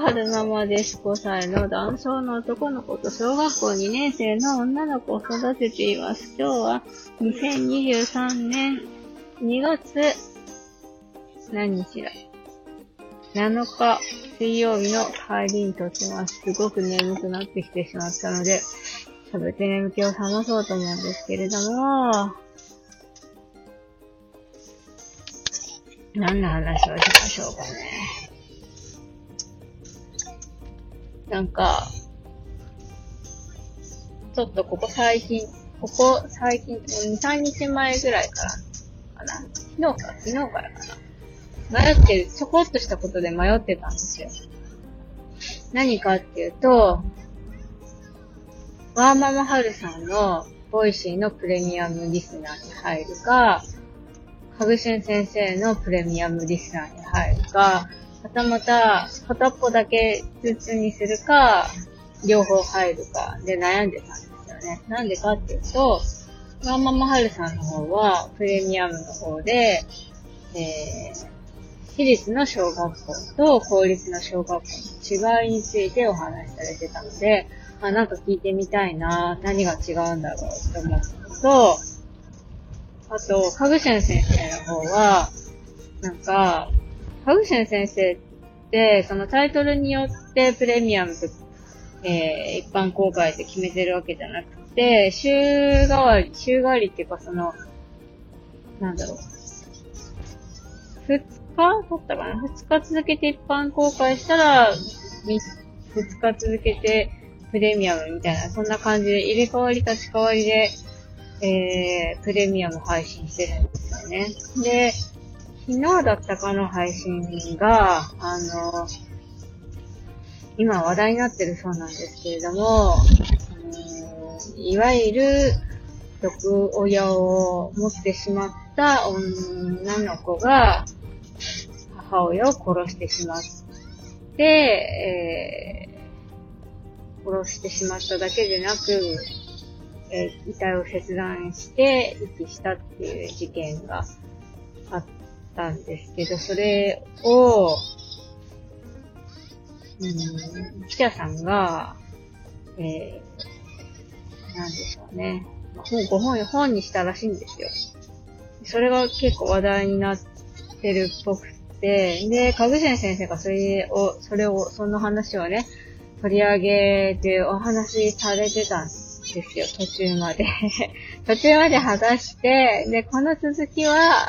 春ママです。5歳の男性の男の子と小学校2年生の女の子を育てています。今日は2023年2月何日だ ?7 日水曜日の帰りにとってます。すごく眠くなってきてしまったので、喋って眠気を覚まそうと思うんですけれども、何の話をしましょうかね。なんか、ちょっとここ最近、ここ最近、2、3日前ぐらいからかな。昨日か、昨日からかな。迷ってる、ちょこっとしたことで迷ってたんですよ。何かっていうと、ワーママハルさんの Voicy のプレミアムリスナーに入るか、ハグシュン先生のプレミアムリスナーに入るか、たまた片っぽだけ通知にするか、両方入るかで悩んでたんですよね。なんでかっていうと、ワンママハルさんの方はプレミアムの方で、えー、私立の小学校と公立の小学校の違いについてお話しされてたので、あ、なんか聞いてみたいな、何が違うんだろうって思ったのと、あと、カグシェン先生の方は、なんか、ハグシェン先生って、そのタイトルによってプレミアムと、えー、一般公開って決めてるわけじゃなくて、週替わり、週替わりっていうかその、なんだろう。二日?取ったかな？二日続けて一般公開したら、二日続けてプレミアムみたいな、そんな感じで入れ替わり立ち替わりで、えー、プレミアム配信してるんですよね。で、昨日だったかの配信が、あの、今話題になってるそうなんですけれども、いわゆる毒親を持ってしまった女の子が母親を殺してしまって、えー、殺してしまっただけでなく、えー、遺体を切断して遺棄したっていう事件があっったんですけど、それを、うん、記者さんが、えー、なんでしょうね。本、ご本、本にしたらしいんですよ。それが結構話題になってるっぽくて、で、かぐせん先生がそれを、それを、その話をね、取り上げてお話しされてたんですよ、途中まで。途中まで話して、で、この続きは、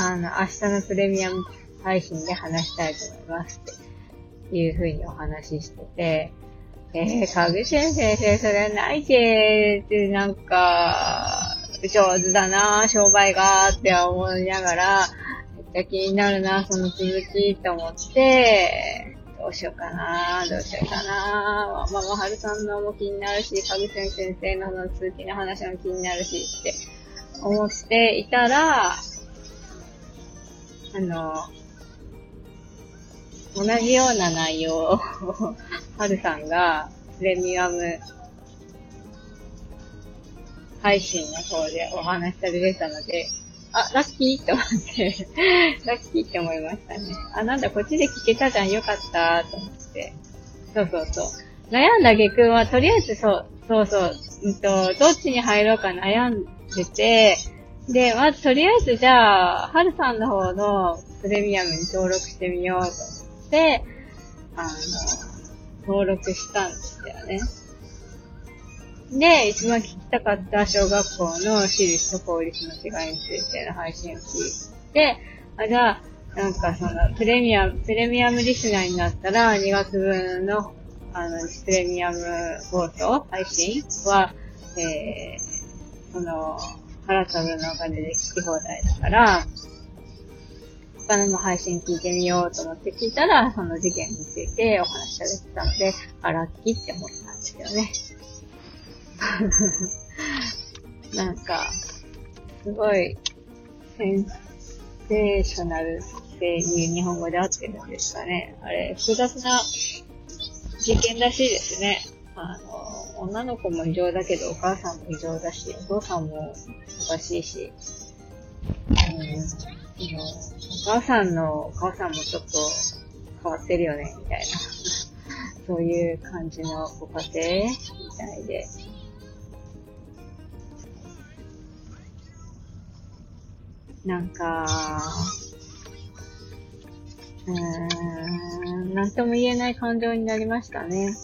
あの、明日のプレミアム配信で話したいと思いますっていうふうにお話ししてて、えー、かぐしん先生、それはないけーって、なんか、上手だな商売がーって思いながら、めっちゃ気になるなその続きと思って、どうしようかなどうしようかなママハルさんのも気になるし、かぐしん先生のの続きの話も気になるしって思っていたら、あの、同じような内容を、はるさんが、プレミアム配信の方でお話しされてたので、あ、ラッキーって思って ラッキーって思いましたね。あ、なんだ、こっちで聞けたじゃん、よかったと思って。そうそうそう。悩んだ下君は、とりあえずそう、そうそう、うんと、どっちに入ろうか悩んでて、で、まずとりあえずじゃあ、はるさんの方のプレミアムに登録してみようと思って、あの、登録したんですよね。で、一番聞きたかった小学校の私立と公立の違いについての配信を聞いて、あ、じゃあ、なんかその、プレミアム、プレミアムリスナーになったら、2月分の、あの、プレミアム放送、配信は、えー、その、払った分のお金で聞き放題だから、他のも配信聞いてみようと思って聞いたら、その事件についてお話しされてたので、あ、ラッキーって思ったんですけどね。なんか、すごい、センセーショナルっていう日本語で合ってるんですかね。あれ、複雑な事件らしいですね。あの、女の子も異常だけど、お母さんも異常だし、お父さんもおかしいし、うん、お母さんのお母さんもちょっと変わってるよね、みたいな。そういう感じのご家庭みたいで。なんか、うーん、なんとも言えない感情になりましたね。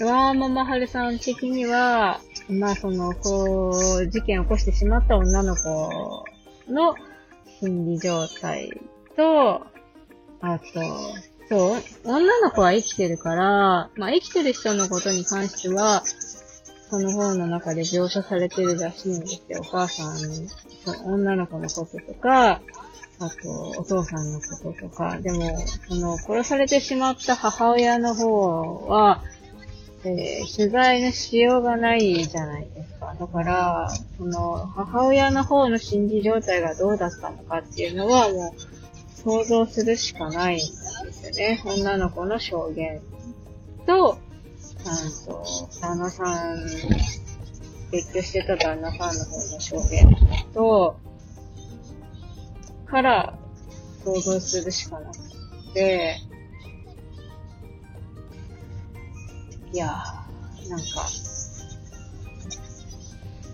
ワーママハルさん的には、まあその、こう、事件を起こしてしまった女の子の心理状態と、あと、そう、女の子は生きてるから、まあ生きてる人のことに関しては、その本の中で描写されてるらしいんですよ。お母さん、女の子のこととか、あと、お父さんのこととか。でも、その、殺されてしまった母親の方は、えー、取材のしようがないじゃないですか。だから、その、母親の方の心理状態がどうだったのかっていうのは、もう、想像するしかないんですよね。女の子の証言と、ちゃんと、旦那さん、別居してた旦那さんの方の証言と、から想像するしかなくて、いやー、なんか、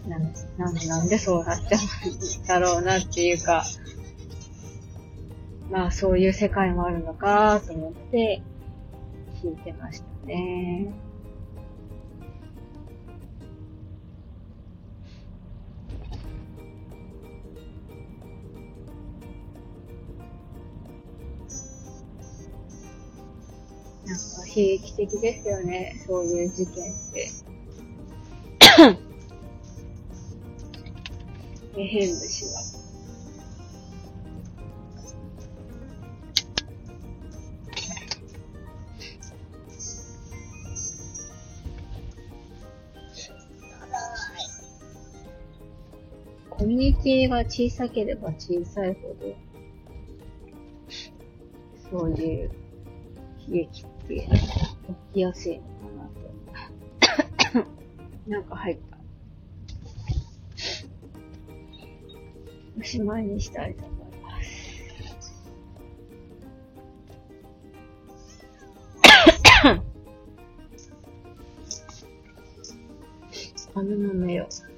なん、なん、なんでそうなっちゃうんだろうなっていうか、まあそういう世界もあるのかと思って聞いてましたね。なんか悲劇的ですよね、そういう事件って。えへん虫は。コミュニティが小さければ小さいほど、そういう悲劇って起きやすいのかなと。なんか入った。おしまいにしたいと思います。あの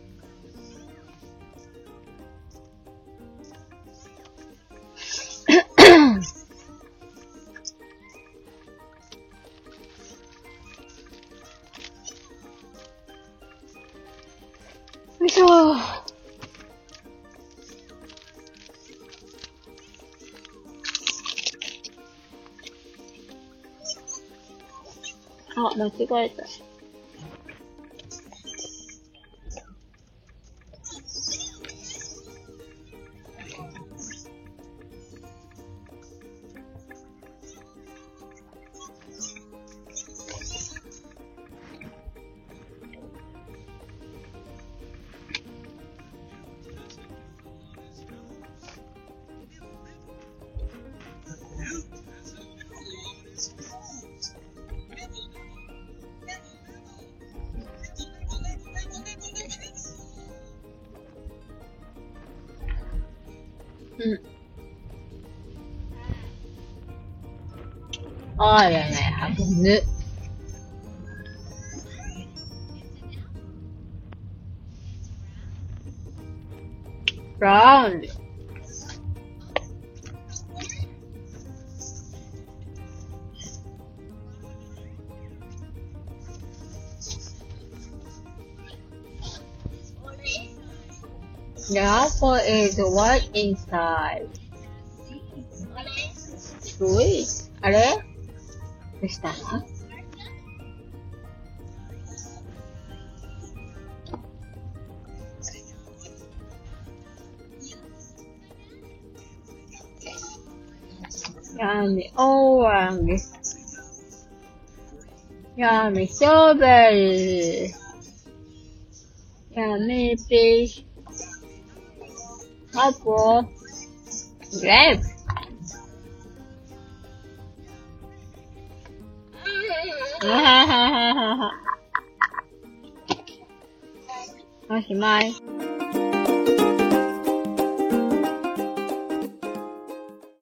の目よ。あ、間違えた。ああ、やね、はずぬ。round. The apple is white inside. うい。あれどうしたやみ、オーランです。やみ、ストロベリー。やみ、ピーチ。Apple. Grape. おしまい。